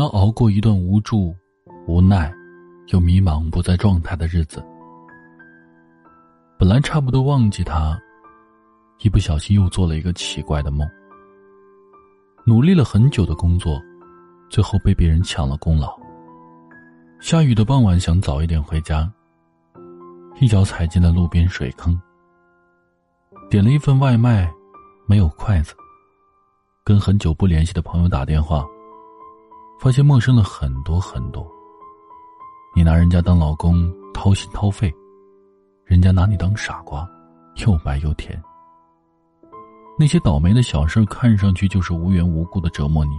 要熬过一段无助、无奈又迷茫、不在状态的日子。本来差不多忘记他，一不小心又做了一个奇怪的梦。努力了很久的工作，最后被别人抢了功劳。下雨的傍晚，想早一点回家，一脚踩进了路边水坑。点了一份外卖，没有筷子。跟很久不联系的朋友打电话，发现陌生了很多很多。你拿人家当老公，掏心掏肺，人家拿你当傻瓜，又白又甜。那些倒霉的小事看上去就是无缘无故的折磨你，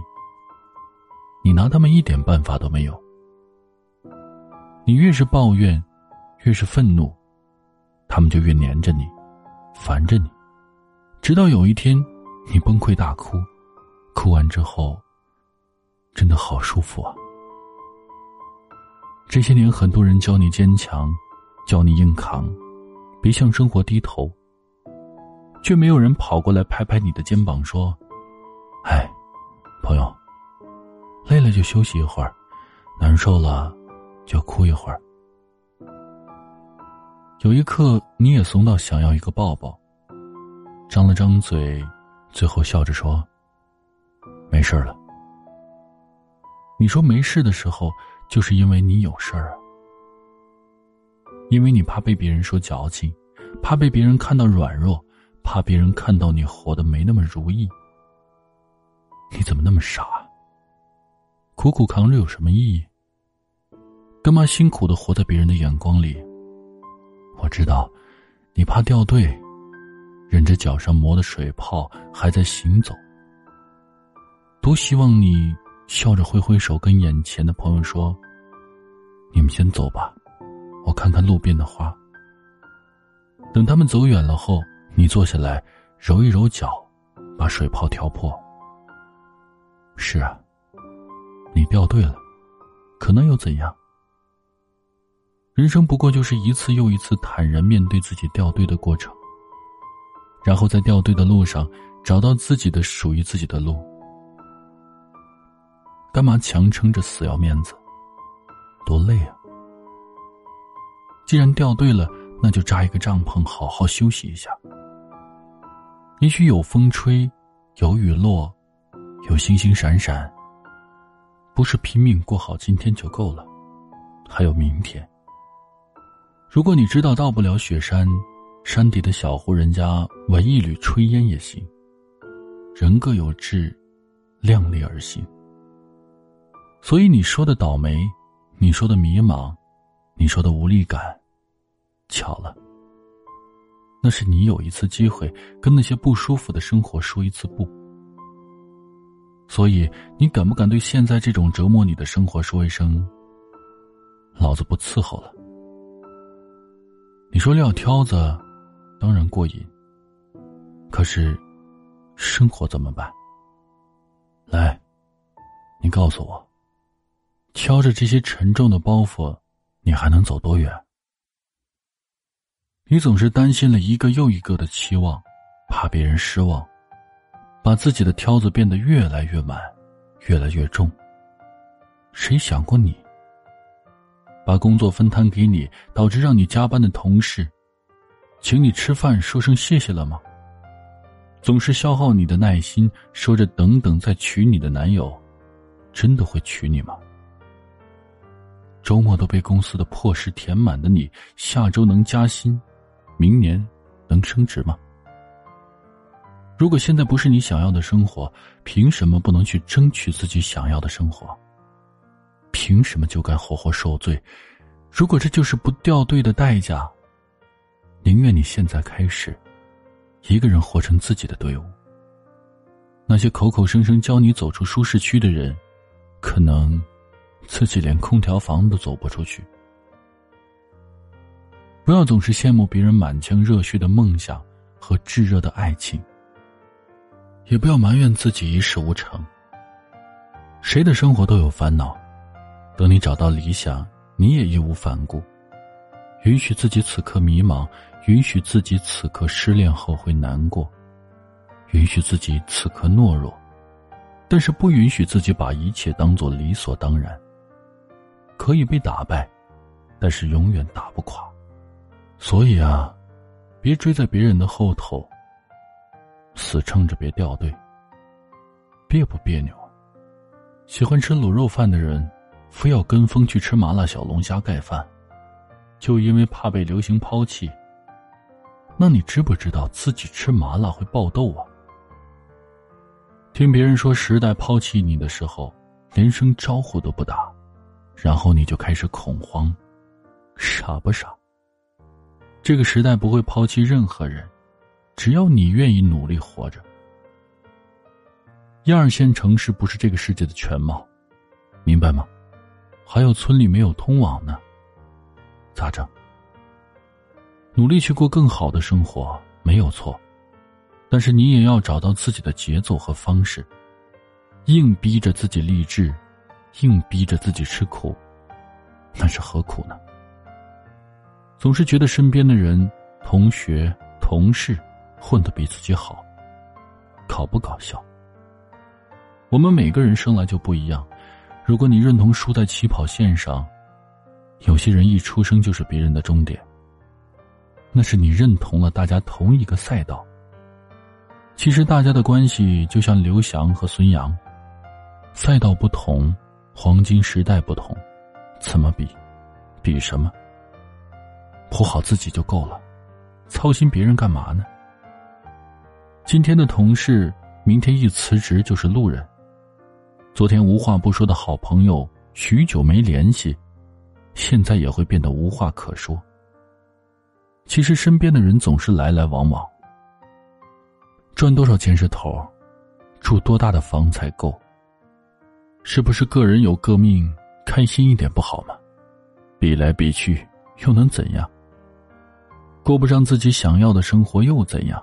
你拿他们一点办法都没有。你越是抱怨，越是愤怒，他们就越黏着你，烦着你，直到有一天，你崩溃大哭，哭完之后，真的好舒服啊。这些年，很多人教你坚强，教你硬扛，别向生活低头。却没有人跑过来拍拍你的肩膀说：“哎，朋友，累了就休息一会儿，难受了就哭一会儿。”有一刻，你也怂到想要一个抱抱，张了张嘴，最后笑着说：“没事了。”你说没事的时候，就是因为你有事儿啊，因为你怕被别人说矫情，怕被别人看到软弱。怕别人看到你活得没那么如意，你怎么那么傻？苦苦扛着有什么意义？干嘛辛苦的活在别人的眼光里？我知道，你怕掉队，忍着脚上磨的水泡还在行走。多希望你笑着挥挥手，跟眼前的朋友说：“你们先走吧，我看看路边的花。”等他们走远了后。你坐下来，揉一揉脚，把水泡挑破。是啊，你掉队了，可能又怎样？人生不过就是一次又一次坦然面对自己掉队的过程，然后在掉队的路上找到自己的属于自己的路。干嘛强撑着死要面子？多累啊！既然掉队了，那就扎一个帐篷，好好休息一下。也许有风吹，有雨落，有星星闪闪。不是拼命过好今天就够了，还有明天。如果你知道到不了雪山，山底的小户人家闻一缕炊烟也行。人各有志，量力而行。所以你说的倒霉，你说的迷茫，你说的无力感，巧了。那是你有一次机会跟那些不舒服的生活说一次不，所以你敢不敢对现在这种折磨你的生活说一声“老子不伺候了”？你说撂挑子，当然过瘾。可是，生活怎么办？来，你告诉我，挑着这些沉重的包袱，你还能走多远？你总是担心了一个又一个的期望，怕别人失望，把自己的挑子变得越来越满，越来越重。谁想过你？把工作分摊给你，导致让你加班的同事，请你吃饭说声谢谢了吗？总是消耗你的耐心，说着等等再娶你的男友，真的会娶你吗？周末都被公司的破事填满的你，下周能加薪？明年能升职吗？如果现在不是你想要的生活，凭什么不能去争取自己想要的生活？凭什么就该活活受罪？如果这就是不掉队的代价，宁愿你现在开始，一个人活成自己的队伍。那些口口声声教你走出舒适区的人，可能自己连空调房都走不出去。不要总是羡慕别人满腔热血的梦想和炙热的爱情，也不要埋怨自己一事无成。谁的生活都有烦恼，等你找到理想，你也义无反顾。允许自己此刻迷茫，允许自己此刻失恋后会难过，允许自己此刻懦弱，但是不允许自己把一切当做理所当然。可以被打败，但是永远打不垮。所以啊，别追在别人的后头，死撑着别掉队。别不别扭？喜欢吃卤肉饭的人，非要跟风去吃麻辣小龙虾盖饭，就因为怕被流行抛弃。那你知不知道自己吃麻辣会爆痘啊？听别人说时代抛弃你的时候，连声招呼都不打，然后你就开始恐慌，傻不傻？这个时代不会抛弃任何人，只要你愿意努力活着。一二线城市不是这个世界的全貌，明白吗？还有村里没有通网呢，咋整？努力去过更好的生活没有错，但是你也要找到自己的节奏和方式。硬逼着自己励志，硬逼着自己吃苦，那是何苦呢？总是觉得身边的人、同学、同事混得比自己好，搞不搞笑？我们每个人生来就不一样，如果你认同输在起跑线上，有些人一出生就是别人的终点。那是你认同了大家同一个赛道。其实大家的关系就像刘翔和孙杨，赛道不同，黄金时代不同，怎么比？比什么？活好自己就够了，操心别人干嘛呢？今天的同事，明天一辞职就是路人。昨天无话不说的好朋友，许久没联系，现在也会变得无话可说。其实身边的人总是来来往往。赚多少钱是头，住多大的房才够？是不是个人有个命，开心一点不好吗？比来比去又能怎样？过不上自己想要的生活又怎样？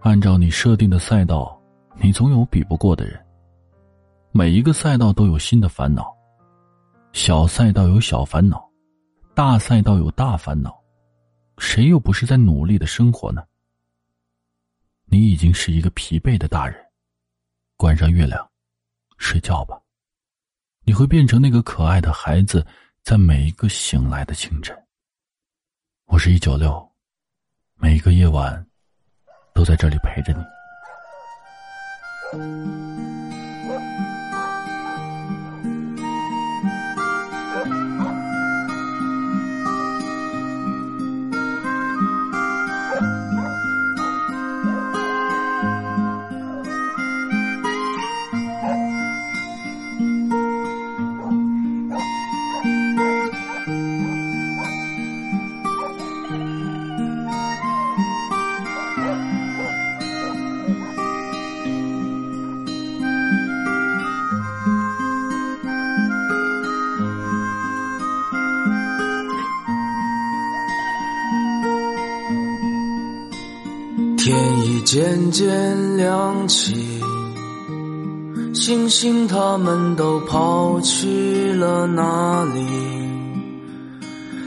按照你设定的赛道，你总有比不过的人。每一个赛道都有新的烦恼，小赛道有小烦恼，大赛道有大烦恼，谁又不是在努力的生活呢？你已经是一个疲惫的大人，关上月亮，睡觉吧。你会变成那个可爱的孩子，在每一个醒来的清晨。我是一九六，每一个夜晚，都在这里陪着你。渐渐亮起，星星他们都跑去了哪里？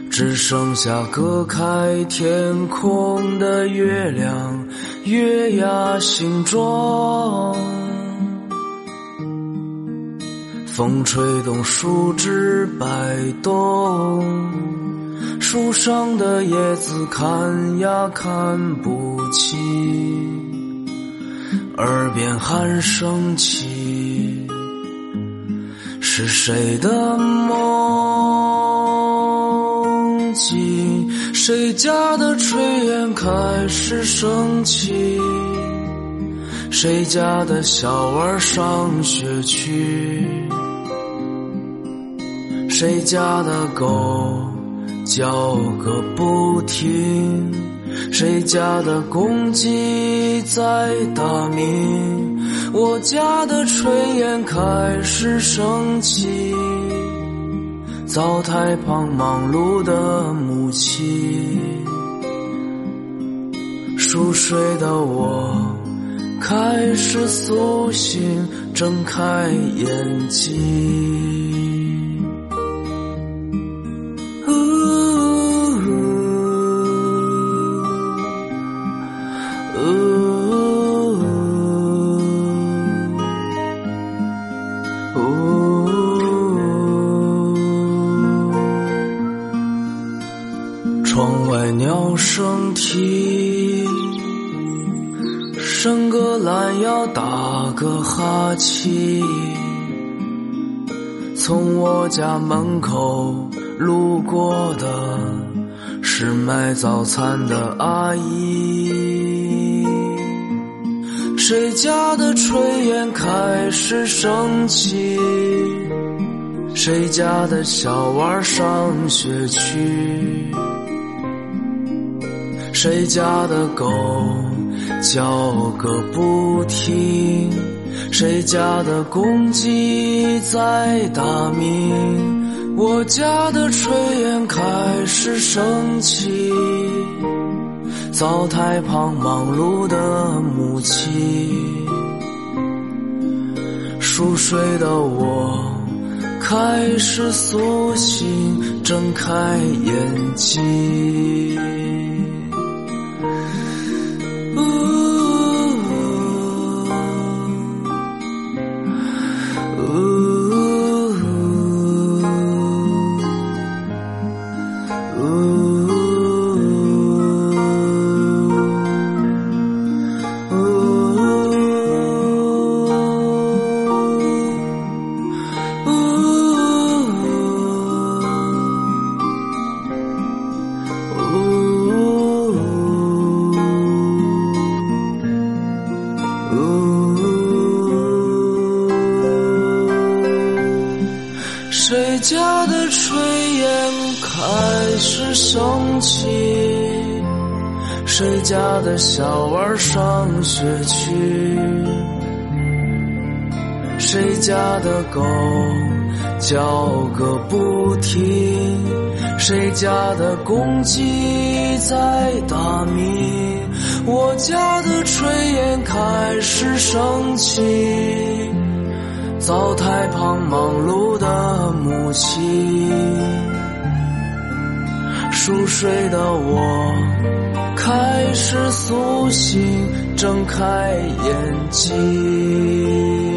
只剩下隔开天空的月亮，月牙形状。风吹动树枝摆动。树上的叶子看呀看不清，耳边鼾声起，是谁的梦境？谁家的炊烟开始升起？谁家的小娃上学去？谁家的狗？叫个不停，谁家的公鸡在打鸣？我家的炊烟开始升起，灶台旁忙碌的母亲，熟睡的我开始苏醒，睁开眼睛。伸个懒腰，打个哈欠。从我家门口路过的是卖早餐的阿姨。谁家的炊烟开始升起？谁家的小娃上学去？谁家的狗叫个不停？谁家的公鸡在打鸣？我家的炊烟开始升起，灶台旁忙碌的母亲，熟睡的我开始苏醒，睁开眼睛。谁家的小娃上学去？谁家的狗叫个不停？谁家的公鸡在打鸣？我家的炊烟开始升起。灶台旁忙碌的母亲，熟睡的我开始苏醒，睁开眼睛。